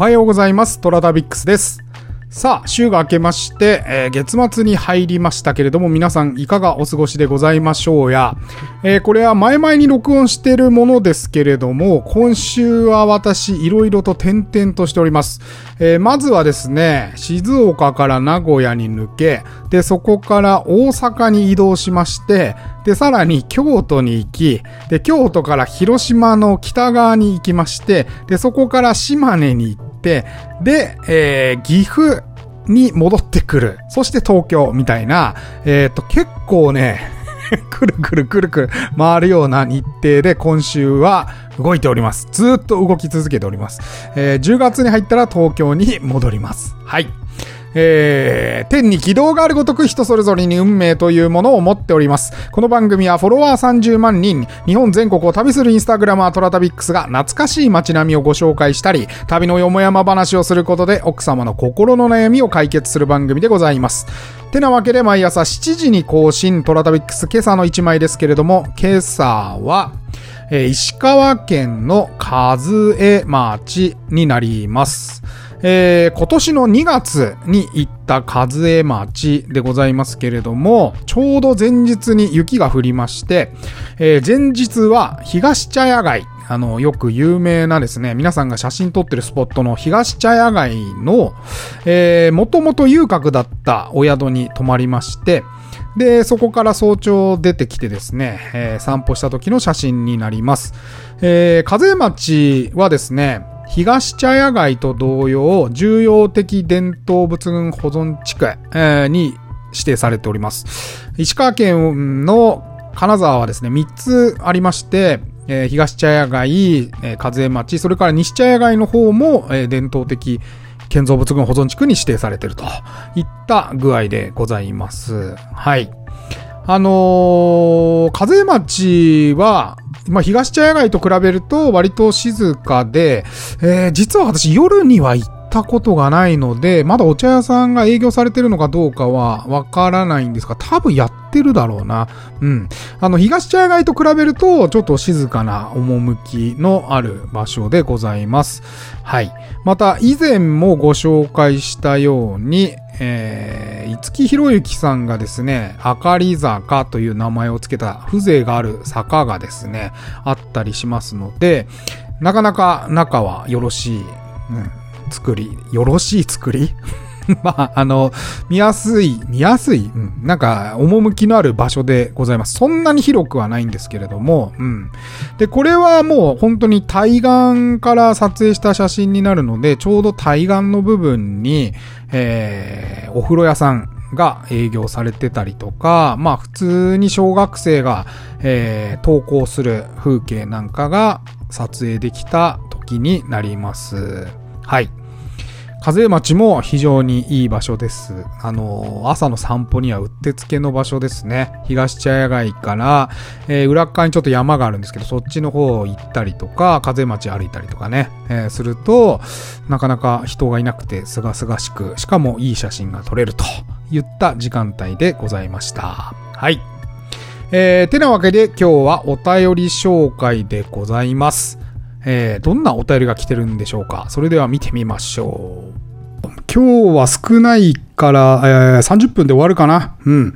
おはようございます。トラタビックスです。さあ、週が明けまして、えー月末に入りましたけれども、皆さんいかがお過ごしでございましょうや。えーこれは前々に録音してるものですけれども、今週は私、いろいろと転々としております。えーまずはですね、静岡から名古屋に抜け、で、そこから大阪に移動しまして、で、さらに京都に行き、で、京都から広島の北側に行きまして、で、そこから島根に行って、で、えー岐阜に戻ってくる。そして東京みたいな、えっ、と、結構ね、くるくるくるくる回るような日程で今週は動いております。ずっと動き続けております。えー10月に入ったら東京に戻ります。はい。えー、天に軌道があるごとく人それぞれに運命というものを持っております。この番組はフォロワー30万人、日本全国を旅するインスタグラマートラタビックスが懐かしい街並みをご紹介したり、旅のよもやま話をすることで奥様の心の悩みを解決する番組でございます。てなわけで毎朝7時に更新トラタビックス今朝の1枚ですけれども、今朝は、えー石川県の和江町になります。えー今年の2月に行った和江町でございますけれども、ちょうど前日に雪が降りまして、えー前日は東茶屋街、あの、よく有名なですね、皆さんが写真撮ってるスポットの東茶屋街の、えー、もともと遊郭だったお宿に泊まりまして、で、そこから早朝出てきてですね、えー散歩した時の写真になります。えー、風町はですね、東茶屋街と同様、重要的伝統物群保存地区、に指定されております。石川県の金沢はですね、3つありまして、東茶屋街、えー風町、それから西茶屋街の方も、伝統的建造物群保存地区に指定されているといった具合でございます。はい。あのー、風町は、まあ、東茶屋街と比べると割と静かで、えー実は私夜には行ったことがないので、まだお茶屋さんが営業されてるのかどうかはわからないんですが、多分やってるだろうな。うん。あの、東茶屋街と比べると、ちょっと静かな趣のある場所でございます。はい。また、以前もご紹介したように、えー、五木ひろゆきさんがですね、あかり坂という名前を付けた風情がある坂がですね、あったりしますので、なかなか中はよろしい、うん、作り、よろしい作り？まあ、あの、見やすい、見やすい、うん、なんか、趣のある場所でございます。そんなに広くはないんですけれども、うん。で、これはもう本当に対岸から撮影した写真になるので、ちょうど対岸の部分に、えー、お風呂屋さんが営業されてたりとか、まあ普通に小学生が、えー、投稿する風景なんかが撮影できた時になります。はい。風町も非常にいい場所です。あの、朝の散歩にはうってつけの場所ですね。東茶屋街から、えー裏側にちょっと山があるんですけど、そっちの方行ったりとか、風町歩いたりとかね、えーすると、なかなか人がいなくて、すがすがしく、しかもいい写真が撮れるといった時間帯でございました。はい。えー、てなわけで今日はお便り紹介でございます。えーどんなお便りが来てるんでしょうかそれでは見てみましょう。今日は少ないから、えー30分で終わるかな。うん。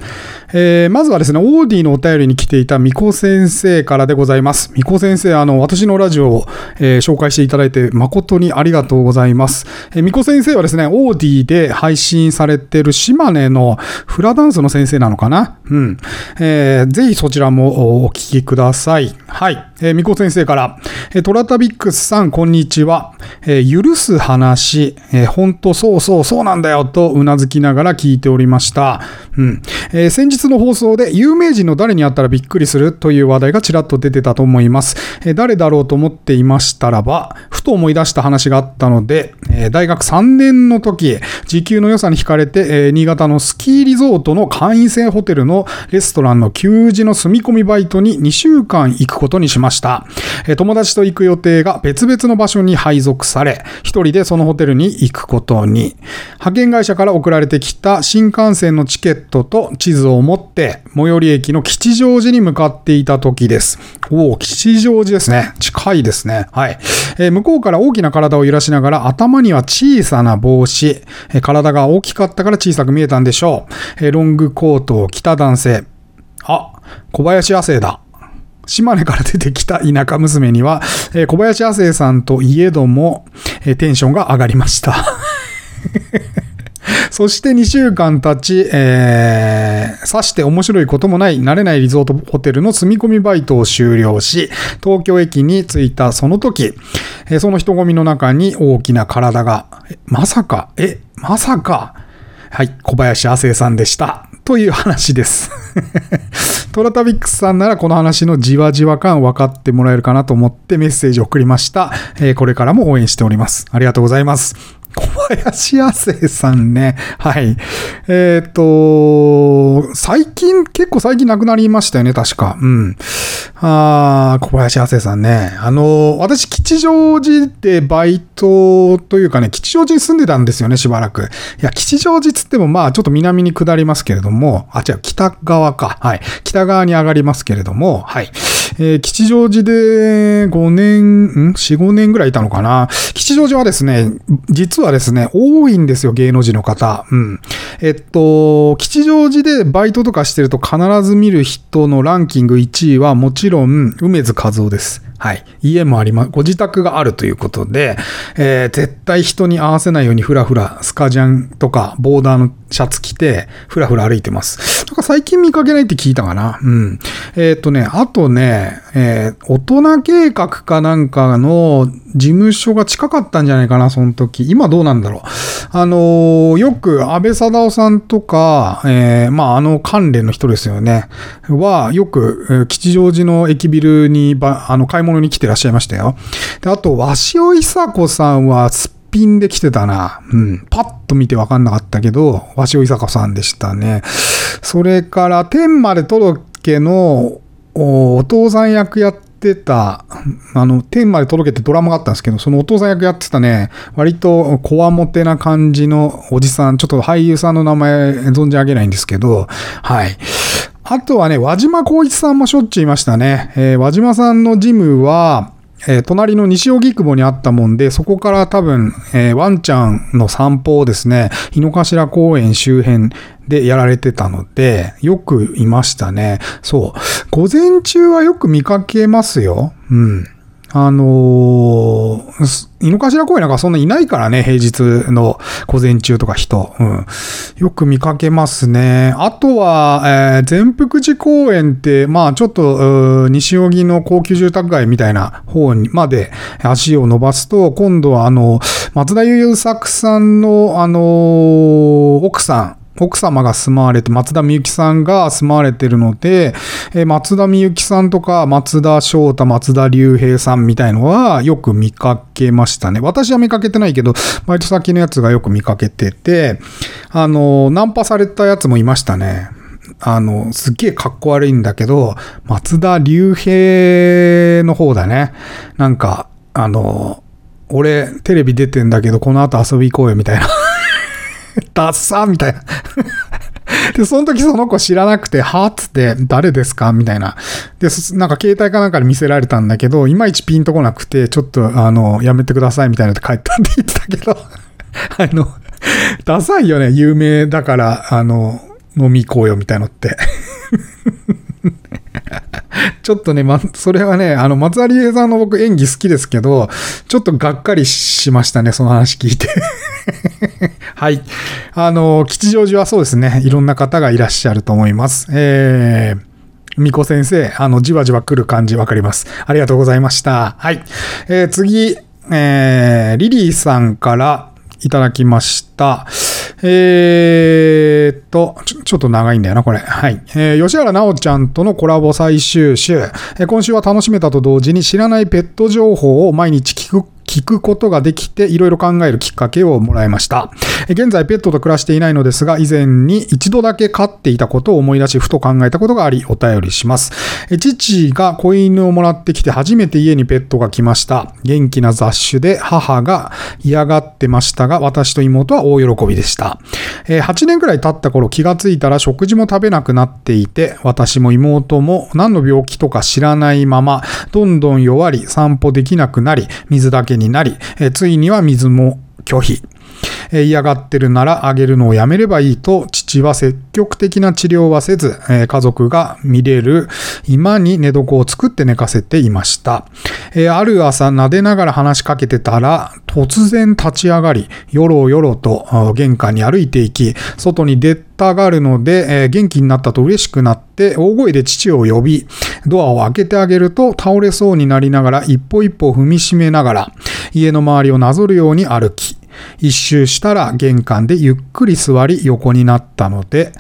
えーまずはですね、オーディのお便りに来ていたみこ先生からでございます。みこ先生、あの、私のラジオを、えー紹介していただいて誠にありがとうございます。えーみこ先生はですね、オーディで配信されてる島根のフラダンスの先生なのかなうん。えーぜひそちらもお聞きください。はい。えーみこ先生から、えートラタビックスさん、こんにちは。えー許す話、えー、本当そうそうそうなんだよとうなずききながら聞いておりました。うん。えー先日の放送で有名人の誰に会ったらびっくりするという話題がちらっと出てたと思います。えー誰だろうと思っていましたらば、ふと思い出した話があったので、えー大学3年の時、時給の良さに惹かれて、えー新潟のスキーリゾートの会員制ホテルのレストランの給仕の住み込みバイトに2週間行くことにしました。えー友達と行く予定が別々の場所に配属され、一人でそのホテルに行くことに。派遣会社から送られてきた新幹線のチケットと地図を持って、最寄り駅の吉祥寺に向かっていた時です。おお、吉祥寺ですね。近いですね。はい。えー、向こうから大きな体を揺らしながら、頭には小さな帽子。えー、体が大きかったから小さく見えたんでしょう。えー、ロングコートを着た男性。あ、小林亜生だ。島根から出てきた田舎娘には、え、小林亜生さんといえども、え、テンションが上がりました。そして2週間経ち、えー、さして面白いこともない、慣れないリゾートホテルの住み込みバイトを終了し、東京駅に着いたその時、えー、その人混みの中に大きな体が、まさか、え、まさか、はい、小林亜生さんでした。という話です。トラタビックスさんならこの話のじわじわ感分かってもらえるかなと思ってメッセージを送りました。えー、これからも応援しております。ありがとうございます。小林亜生さんね。はい。えっ、ー、と、最近、結構最近亡くなりましたよね、確か。うん。あ小林亜生さんね。あの、私、吉祥寺でバイトというかね、吉祥寺に住んでたんですよね、しばらく。いや、吉祥寺つっても、まあ、ちょっと南に下りますけれども、あ、違う、北側か。はい。北側に上がりますけれども、はい。えー、吉祥寺で5年、ん ?4、5年ぐらいいたのかな？吉祥寺はですね、実はですね、多いんですよ、芸能人の方。うん。えっと、吉祥寺でバイトとかしてると必ず見る人のランキング1位はもちろん、梅津和夫です。はい。家もあります、ご自宅があるということで、えー、絶対人に合わせないようにふらふらスカジャンとかボーダーのシャツ着て、ふらふら歩いてます。なんか最近見かけないって聞いたかな？うん。えー、っとね、あとね、えー、大人計画かなんかの事務所が近かったんじゃないかな、その時。今どうなんだろう。あのー、よく安倍貞夫さんとか、えー、まあ、あの関連の人ですよね。は、よく、吉祥寺の駅ビルに、あの、買い物に来てらっしゃいましたよ。で、あと、鷲尾伊佐子さんは、すっぴんで来てたな。うん。パッと見てわかんなかったけど、鷲尾伊佐子さんでしたね。それから、天まで届けのお父さん役やってた、あの、天まで届けてドラマがあったんですけど、そのお父さん役やってたね、割とこわもてな感じのおじさん、ちょっと俳優さんの名前存じ上げないんですけど、はい。あとはね、和島光一さんもしょっちゅういましたね。えー、和島さんのジムは、えー、隣の西荻窪にあったもんで、そこから多分、えー、ワンちゃんの散歩をですね、井の頭公園周辺でやられてたので、よくいましたね。そう。午前中はよく見かけますよ。うん。あのー、井の頭公園なんかそんないないからね、平日の午前中とか人。うん。よく見かけますね。あとは、えー、全福寺公園って、まあちょっと、西荻の高級住宅街みたいな方にまで足を伸ばすと、今度はあの、松田優作さんの、あのー、奥さん、奥様が住まわれて、松田美幸さんが住まわれてるので、え松田美幸さんとか松田翔太、松田龍平さんみたいのはよく見かけましたね。私は見かけてないけど、バイト先のやつがよく見かけてて、あの、ナンパされたやつもいましたね。あの、すっげえかっこ悪いんだけど、松田龍平の方だね。なんか、あの、俺テレビ出てんだけど、この後遊び行こうよみたいなダッサーみたいな。で、その時その子知らなくて、はっつって、誰ですかみたいな。で、なんか携帯かなんかで見せられたんだけど、いまいちピンとこなくて、ちょっと、あの、やめてくださいみたいなって帰ったって言ってたけど、あの、ダサいよね、有名だから、あの、飲み行こうよみたいのって。ちょっとね、ま、それはね、あの、松有さんの僕演技好きですけど、ちょっとがっかりしましたね、その話聞いて はい。あの、吉祥寺はそうですね、いろんな方がいらっしゃると思います。えー、みこ先生、あの、じわじわ来る感じわかります。ありがとうございました。はい。えー、次、えー、リリーさんからいただきました。えー、っとちょ、ちょっと長いんだよな、これ。はい。えー、吉原直ちゃんとのコラボ最終週。えー、今週は楽しめたと同時に知らないペット情報を毎日聞く聞くことができて、いろいろ考えるきっかけをもらいました。現在ペットと暮らしていないのですが、以前に一度だけ飼っていたことを思い出し、ふと考えたことがあり、お便りします。父が子犬をもらってきて初めて家にペットが来ました。元気な雑種で母が嫌がってましたが、私と妹は大喜びでした。8年くらい経った頃気がついたら食事も食べなくなっていて、私も妹も何の病気とか知らないまま、どんどん弱り、散歩できなくなり、水だけになり、ついには水も拒否。嫌がってるならあげるのをやめればいいと、父は積極的な治療はせず、家族が見れる今に寝床を作って寝かせていました。ある朝撫でながら話しかけてたら、突然立ち上がり、よろよろと玄関に歩いていき、外に出たがるので、元気になったと嬉しくなって、大声で父を呼び、ドアを開けてあげると倒れそうになりながら、一歩一歩踏みしめながら、家の周りをなぞるように歩き、一周したら玄関でゆっくり座り横になったので、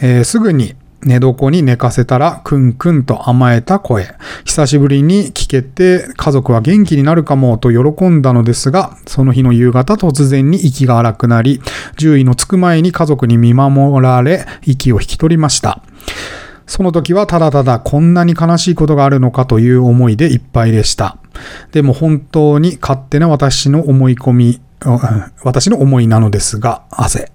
えー、すぐに寝床に寝かせたら、くんくんと甘えた声。久しぶりに聞けて、家族は元気になるかもと喜んだのですが、その日の夕方突然に息が荒くなり、獣医のつく前に家族に見守られ、息を引き取りました。その時はただただこんなに悲しいことがあるのかという思いでいっぱいでした。でも本当に勝手な私の思い込み私の思いなのですが、汗。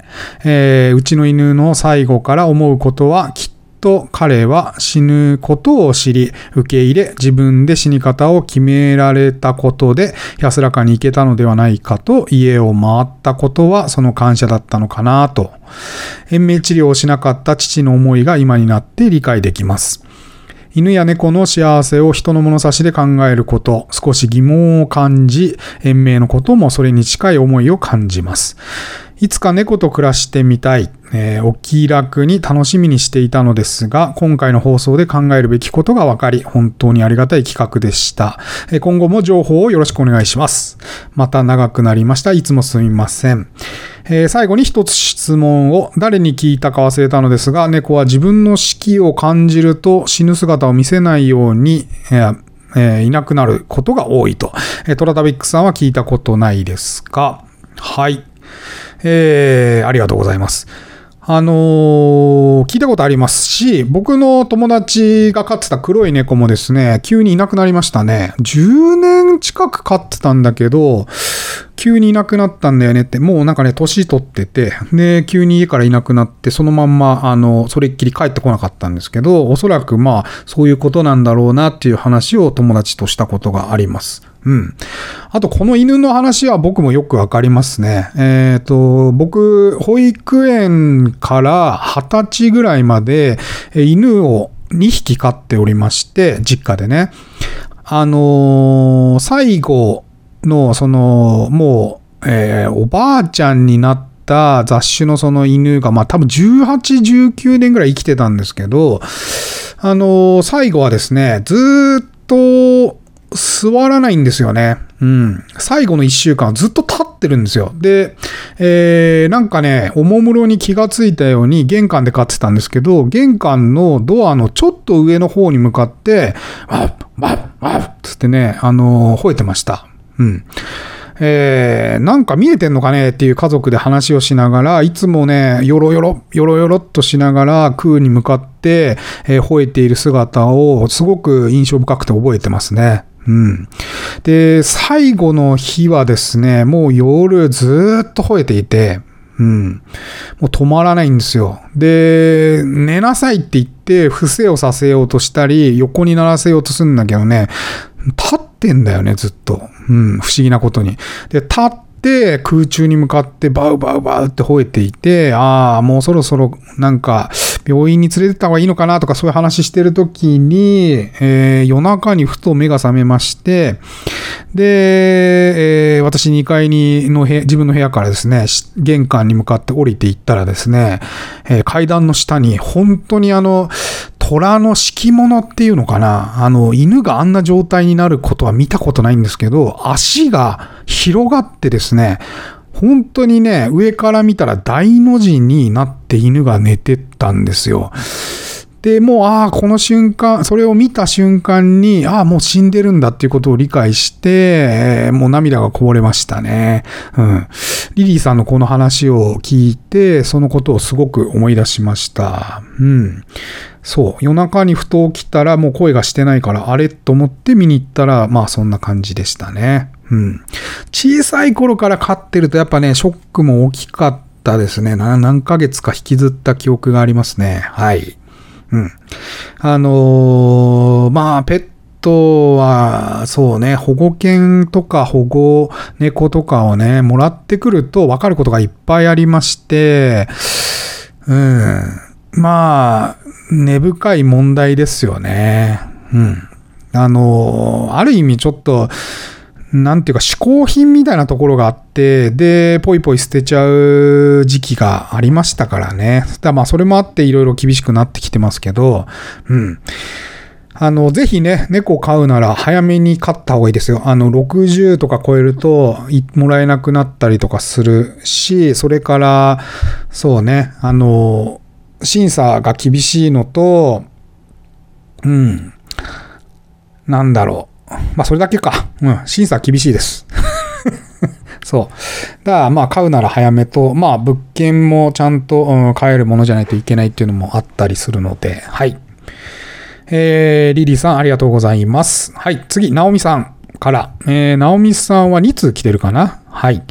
えー、うちの犬の最後から思うことは、きっと彼は死ぬことを知り、受け入れ、自分で死に方を決められたことで、安らかに行けたのではないかと、家を回ったことはその感謝だったのかなと。延命治療をしなかった父の思いが今になって理解できます。犬や猫の幸せを人の物差しで考えること、少し疑問を感じ、延命のこともそれに近い思いを感じます。いつか猫と暮らしてみたい、えー、お気楽に楽しみにしていたのですが、今回の放送で考えるべきことが分かり、本当にありがたい企画でした。えー、今後も情報をよろしくお願いします。また長くなりました。いつもすみません。えー、最後に一つ質問を誰に聞いたか忘れたのですが、猫は自分の死期を感じると死ぬ姿を見せないように、えーえー、いなくなることが多いと。え、トラタビックさんは聞いたことないですか？はい。えー、ありがとうございます。あのー、聞いたことありますし、僕の友達が飼ってた黒い猫もですね、急にいなくなりましたね。10年近く飼ってたんだけど、急にいなくなったんだよねって、もうなんかね、年取ってて、で、急に家からいなくなって、そのまんま、あの、それっきり帰ってこなかったんですけど、おそらくまあ、そういうことなんだろうなっていう話を友達としたことがあります。うん。あと、この犬の話は僕もよくわかりますね。えっ、ー、と、僕、保育園から20歳ぐらいまで、犬を2匹飼っておりまして、実家でね。あのー、最後の、その、もう、えー、おばあちゃんになった雑種のその犬が、まあ多分18、19年ぐらい生きてたんですけど、あのー、最後はですね、ずっと、座らないんですよね。うん。最後の一週間ずっと立ってるんですよ。で、えー、なんかね、おもむろに気がついたように玄関で飼ってたんですけど、玄関のドアのちょっと上の方に向かって、ワッ、ワッ、ワッつってね、あのー、吠えてました。うん。えー、なんか見えてんのかね？っていう家族で話をしながら、いつもね、よろよろ、よろよろっとしながら空に向かって、えー、吠えている姿をすごく印象深くて覚えてますね。うん。で、最後の日はですね、もう夜ずっと吠えていて、うん。もう止まらないんですよ。で、寝なさいって言って、伏せをさせようとしたり、横にならせようとするんだけどね、立ってんだよね、ずっと。うん、不思議なことに。で、立っって空中に向かってバウバウバウって吠えていて、ああ、もうそろそろなんか病院に連れてった方がいいのかなとかそういう話してる時に、えー、夜中にふと目が覚めまして、で、えー、私2階にの自分の部屋からですね、玄関に向かって降りていったらですね、えー、階段の下に本当にあの、虎の敷物っていうのかなあの、犬があんな状態になることは見たことないんですけど、足が広がってですね、本当にね、上から見たら大の字になって犬が寝てったんですよ。で、もう、ああ、この瞬間、それを見た瞬間に、ああ、もう死んでるんだっていうことを理解して、もう涙がこぼれましたね。うん。リリーさんのこの話を聞いて、そのことをすごく思い出しました。うん。そう。夜中にふと起きたらもう声がしてないから、あれ？と思って見に行ったら、まあそんな感じでしたね。うん。小さい頃から飼ってるとやっぱね、ショックも大きかったですね。何ヶ月か引きずった記憶がありますね。はい。うん。あのー、まあ、ペットは、そうね、保護犬とか保護猫とかをね、もらってくると分かることがいっぱいありまして、うん。まあ、根深い問題ですよね。うん。あのー、ある意味ちょっと、なんていうか、嗜好品みたいなところがあって、で、ぽいぽい捨てちゃう時期がありましたからね。だまあ、それもあっていろいろ厳しくなってきてますけど、うん。あの、ぜひね、猫飼うなら早めに飼った方がいいですよ。あの、60とか超えると、もらえなくなったりとかするし、それから、そうね、あの、審査が厳しいのと、うん、なんだろう。まあ、それだけか。うん、審査厳しいです。そう。だから、まあ、買うなら早めと、まあ、物件もちゃんと、うん、買えるものじゃないといけないっていうのもあったりするので、はい。えー、リリーさん、ありがとうございます。はい、次、ナオミさんから。えー、ナオミさんは2通来てるかな？はい。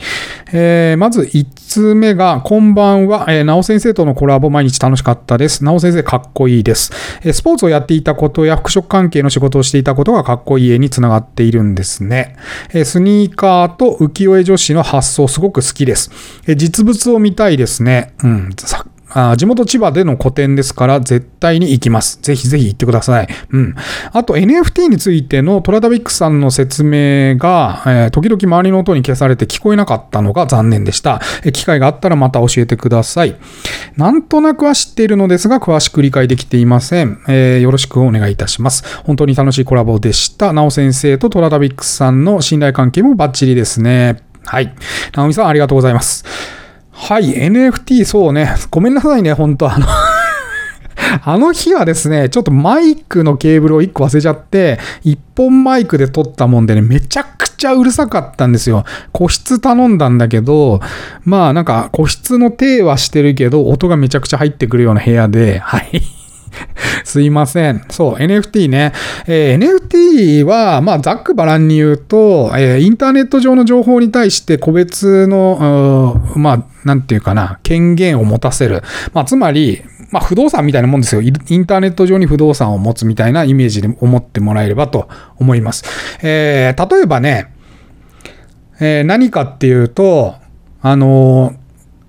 えー、まず1つ目が、こんばんは、えー、なお先生とのコラボ毎日楽しかったです。なお先生かっこいいです、えー。スポーツをやっていたことや服飾関係の仕事をしていたことがかっこいい絵につながっているんですね。えー、スニーカーと浮世絵女子の発想すごく好きです。えー、実物を見たいですね。うん。あ地元千葉での個展ですから絶対に行きます。ぜひぜひ行ってください。うん。あと NFT についてのトラダビックさんの説明が、えー、時々周りの音に消されて聞こえなかったのが残念でした。えー、機会があったらまた教えてください。なんとなくは知っているのですが、詳しく理解できていません。えー、よろしくお願いいたします。本当に楽しいコラボでした。なお先生とトラダビックさんの信頼関係もバッチリですね。はい。なおみさんありがとうございます。はい、NFT、そうね。ごめんなさいね、本当あの あの日はですね、ちょっとマイクのケーブルを1個忘れちゃって、1本マイクで撮ったもんでね、めちゃくちゃうるさかったんですよ。個室頼んだんだけど、まあなんか個室の手はしてるけど、音がめちゃくちゃ入ってくるような部屋で、はい。すいません。そう、NFT ね。えー、NFT は、まあ、ざっくばらんに言うと、えー、インターネット上の情報に対して個別の、まあ、なんていうかな、権限を持たせる。まあ、つまり、まあ、不動産みたいなもんですよ。インターネット上に不動産を持つみたいなイメージで思ってもらえればと思います。えー、例えばね、えー、何かっていうと、あの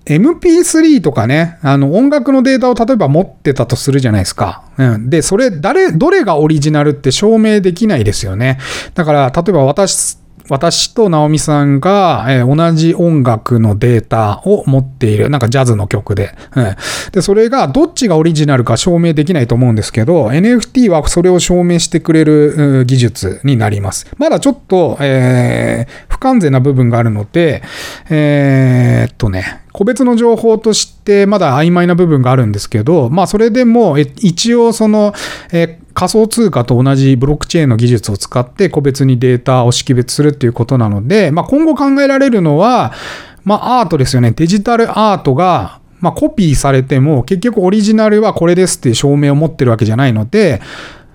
MP3 とかね、あの音楽のデータを例えば持ってたとするじゃないですか。うん。で、それ、誰、どれがオリジナルって証明できないですよね。だから、例えば私私と直美さんが、えー、同じ音楽のデータを持っている。なんかジャズの曲で。うん、で、それがどっちがオリジナルか証明できないと思うんですけど、NFT はそれを証明してくれる技術になります。まだちょっと、えー、不完全な部分があるので、えー、っとね、個別の情報としてまだ曖昧な部分があるんですけど、まあそれでも一応その、え仮想通貨と同じブロックチェーンの技術を使って個別にデータを識別するっていうことなので、まあ今後考えられるのは、まあアートですよね。デジタルアートがまあ、コピーされても結局オリジナルはこれですっていう証明を持ってるわけじゃないので、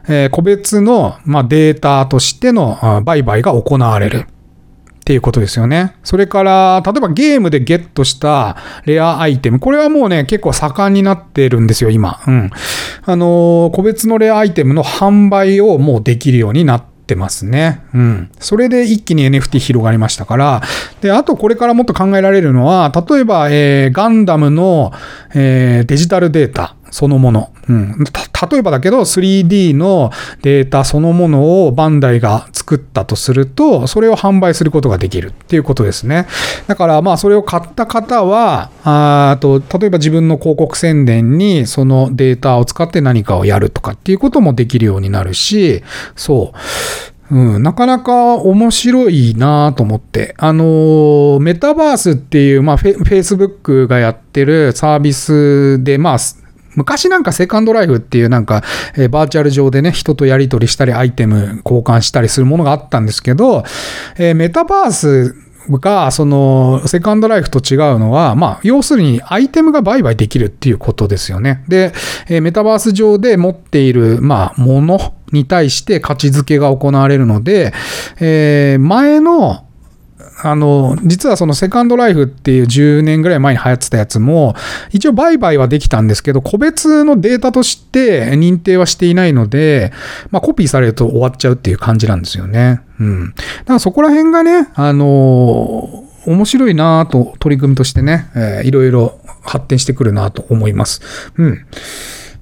えー、個別の、まあ、データとしての売買が行われる。っていうことですよね。それから、例えばゲームでゲットしたレアアイテム。これはもうね、結構盛んになってるんですよ、今。うん。あのー、個別のレアアイテムの販売をもうできるようになってますね。うん。それで一気に NFT 広がりましたから。で、あとこれからもっと考えられるのは、例えば、えー、ガンダムの、えー、デジタルデータ。そのもの。うん。例えばだけど 3D のデータそのものをバンダイが作ったとすると、それを販売することができるっていうことですね。だからまあそれを買った方は、あと例えば自分の広告宣伝にそのデータを使って何かをやるとかっていうこともできるようになるし、そう。うん、なかなか面白いなと思って。あのー、メタバースっていう、まあ、フェイスブックがやってるサービスで、まあ、昔なんかセカンドライフっていうなんか、えー、バーチャル上でね、人とやり取りしたり、アイテム交換したりするものがあったんですけど、えー、メタバースが、その、セカンドライフと違うのは、まあ、要するにアイテムが売買できるっていうことですよね。で、えメタバース上で持っている、まあ、ものに対して価値付けが行われるので、えー、前の、あの、実はそのセカンドライフっていう10年ぐらい前に流行ってたやつも、一応売買はできたんですけど、個別のデータとして認定はしていないので、まあコピーされると終わっちゃうっていう感じなんですよね。うん。だからそこら辺がね、あの面白いなぁと取り組みとしてね、えー、いろいろ発展してくるなと思います。うん。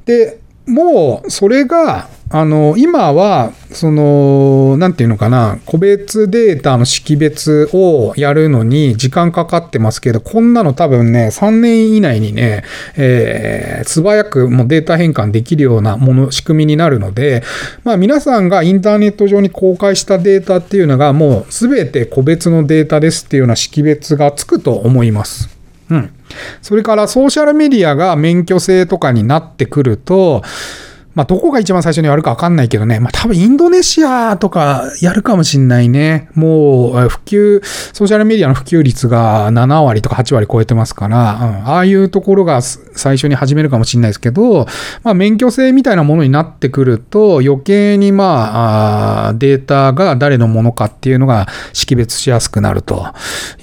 で、もうそれがあの、今は、その、なんていうのかな、個別データの識別をやるのに時間かかってますけど、こんなの多分ね、3年以内にね、えー、素早くもうデータ変換できるようなもの、仕組みになるので、まあ皆さんがインターネット上に公開したデータっていうのがもうすべて個別のデータですっていうような識別がつくと思います。うん。それからソーシャルメディアが免許制とかになってくると、まあ、どこが一番最初にやるかわかんないけどね。まあ、多分インドネシアとかやるかもしんないね。もう、普及、ソーシャルメディアの普及率が7割とか8割超えてますから、うん、ああいうところが最初に始めるかもしんないですけど、まあ、免許制みたいなものになってくると、余計にまあ、データが誰のものかっていうのが識別しやすくなると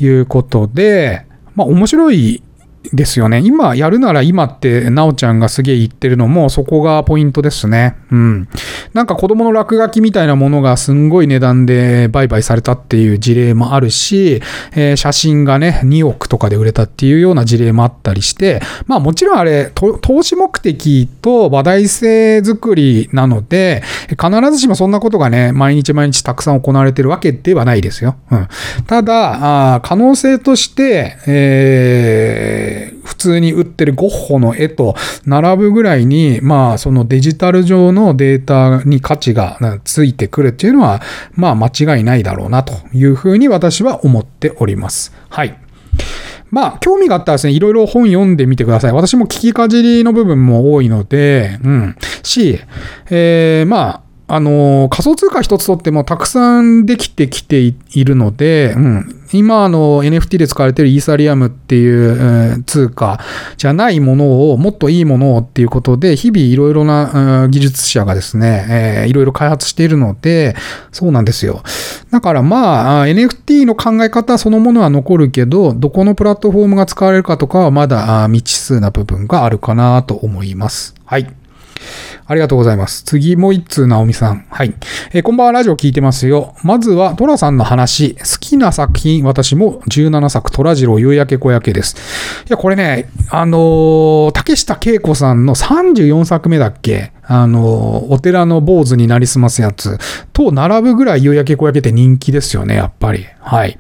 いうことで、まあ、面白いですよね。今やるなら今って、なおちゃんがすげえ言ってるのも、そこがポイントですね。うん。なんか子供の落書きみたいなものがすんごい値段で売買されたっていう事例もあるし、えー、写真がね、2億とかで売れたっていうような事例もあったりして、まあもちろんあれ、投資目的と話題性作りなので、必ずしもそんなことがね、毎日毎日たくさん行われてるわけではないですよ。うん。ただ、あ可能性として、えー普通に売ってるゴッホの絵と並ぶぐらいに、まあ、そのデジタル上のデータに価値がついてくるっていうのは、まあ、間違いないだろうなというふうに私は思っております。はい。まあ、興味があったらですね、いろいろ本読んでみてください。私も聞きかじりの部分も多いので、うん。し、えー、まあ、あの、仮想通貨一つとってもたくさんできてきているので、うん、今 NFT で使われているイーサリアムっていう、えー、通貨じゃないものを、もっといいものをっていうことで、日々いろいろな、技術者がですね、いろいろ開発しているので、そうなんですよ。だからまあ、NFT の考え方そのものは残るけど、どこのプラットフォームが使われるかとかはまだ未知数な部分があるかなと思います。はい。ありがとうございます。次、もう一通、なおみさん。はい。えー、こんばんは、ラジオ聞いてますよ。まずは、トラさんの話。好きな作品、私も17作、トラジロ夕焼け小焼けです。いや、これね、あのー、竹下恵子さんの34作目だっけあの、お寺の坊主になりすますやつと並ぶぐらい夕焼け小焼けって人気ですよね、やっぱり。はい。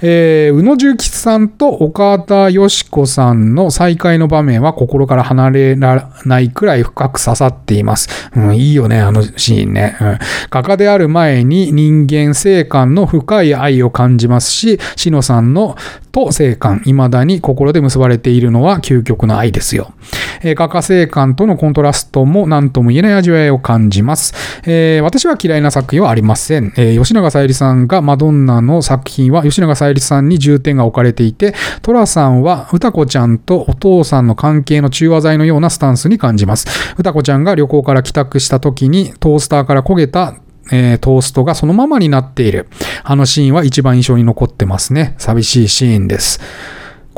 えー、宇野重吉さんと岡田よし子さんの再会の場面は心から離れられないくらい深く刺さっています。うん、いいよね、あのシーンね。うん、画家である前に人間生還の深い愛を感じますし、しのさんのと生還、未だに心で結ばれているのは究極の愛ですよ。えー、画家生還とのコントラストも何とも言えない味わいを感じます。えー、私は嫌いな作品はありません。えー、吉永小百合さんがマドンナの作品は吉永小百合さんに重点が置かれていて、トラさんは歌子ちゃんとお父さんの関係の中和剤のようなスタンスに感じます。歌子ちゃんが旅行から帰宅した時にトースターから焦げたえー、トーストがそのままになっている。あのシーンは一番印象に残ってますね。寂しいシーンです。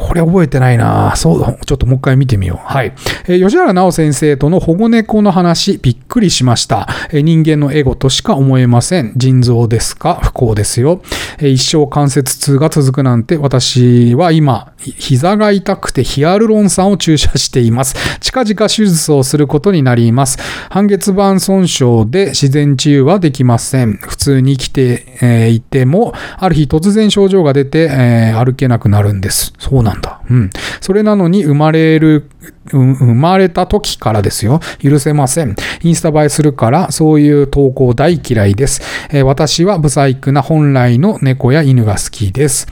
これ覚えてないなそう、ちょっともう一回見てみよう。はい。えー、吉原直先生との保護猫の話、びっくりしました。えー、人間のエゴとしか思えません。腎臓ですか？不幸ですよ。えー、一生関節痛が続くなんて、私は今、膝が痛くてヒアルロン酸を注射しています。近々手術をすることになります。半月板損傷で自然治癒はできません。普通に生きて、え、いても、ある日突然症状が出て、え、歩けなくなるんです。そうなんだ。うん。それなのに生まれる、生まれた時からですよ。許せません。インスタ映えするから、そういう投稿大嫌いです。えー、私はブサイクな本来の猫や犬が好きです。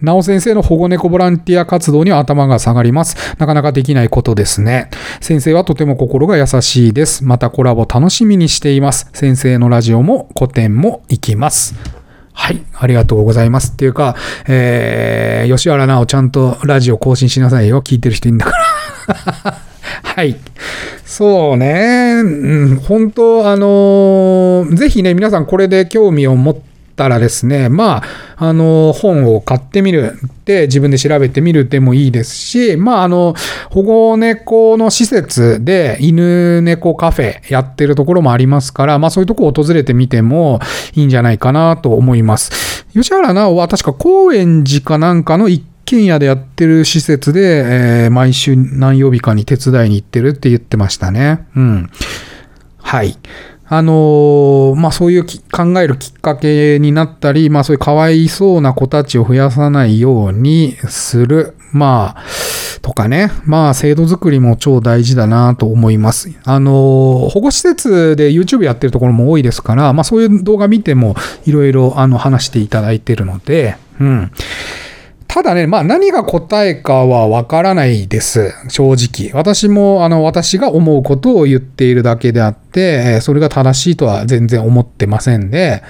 なお先生の保護猫ボランティア活動には頭が下がります。なかなかできないことですね。先生はとても心が優しいです。またコラボ楽しみにしています。先生のラジオも古典も行きます。はい。ありがとうございます。っていうか、えー、吉原奈緒ちゃんとラジオ更新しなさいよ。聞いてる人いんだから。はい。そうね。うん、本当あのーぜひね、皆さんこれで興味を持ってたらですね、まあ、あの本を買ってみるって、自分で調べてみるでもいいですし、まあ、あの、保護猫の施設で犬猫カフェやってるところもありますから、まあ、そういうとこを訪れてみてもいいんじゃないかなと思います。吉原直は確か高円寺かなんかの一軒家でやってる施設で、えー毎週何曜日かに手伝いに行ってるって言ってましたね。うん。はい。あのーまあそういうき考えるきっかけになったり、まあそういうかわいそうな子たちを増やさないようにする。まあ、とかね。まあ制度作りも超大事だなと思います。あのー保護施設で YouTube やってるところも多いですから、まあそういう動画見てもいろいろあの話していただいてるので、うん。ただね、まあ何が答えかはわからないです。正直。私も、あの、私が思うことを言っているだけであって、それが正しいとは全然思ってませんで、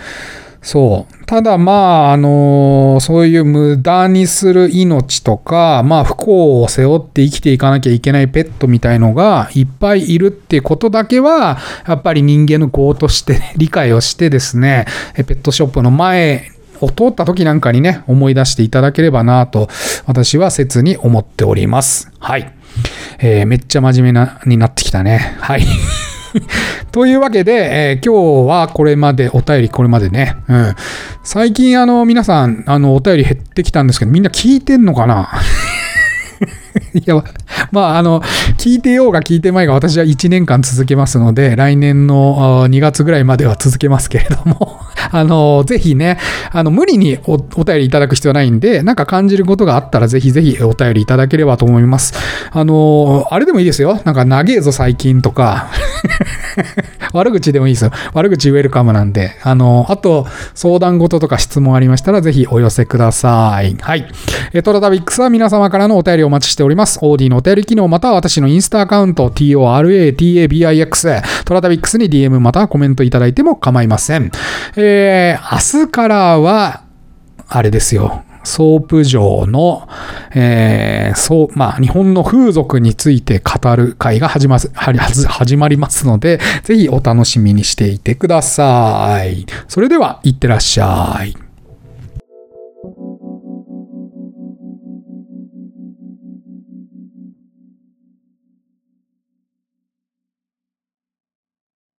そう。ただまあ、あのそういう無駄にする命とか、まあ不幸を背負って生きていかなきゃいけないペットみたいのがいっぱいいるってことだけは、やっぱり人間の業として理解をしてですね、ペットショップの前を通った時なんかにね、思い出していただければなと、私は切に思っております。はい。えーめっちゃ真面目な、になってきたね。はい。というわけで、えー今日はこれまで、お便りこれまでね。うん。最近、あの、皆さん、あの、お便り減ってきたんですけど、みんな聞いてんのかな？いや、まあ、あの、聞いてようが聞いてまいが、私は1年間続けますので、来年の2月ぐらいまでは続けますけれども、あの、ぜひね、あの、無理におお便りいただく必要はないんで、なんか感じることがあったら、ぜひぜひお便りいただければと思います。あの、あれでもいいですよ。なんか、長えぞ最近とか、悪口でもいいですよ。悪口ウェルカムなんで。あの、あと、相談事とか質問ありましたら、ぜひお寄せください。はい。えトラタビックスは皆様からのお便りをお待ちしております。OD のお便り機能、または私のインスタアカウント、TORATABIX、トラタビックスに DM またはコメントいただいても構いません。えー、明日からは、あれですよ。ソープ嬢の、えーそう、まあ、日本の風俗について語る会が始まははず始まりますので、ぜひお楽しみにしていてください。それでは、いってらっしゃい。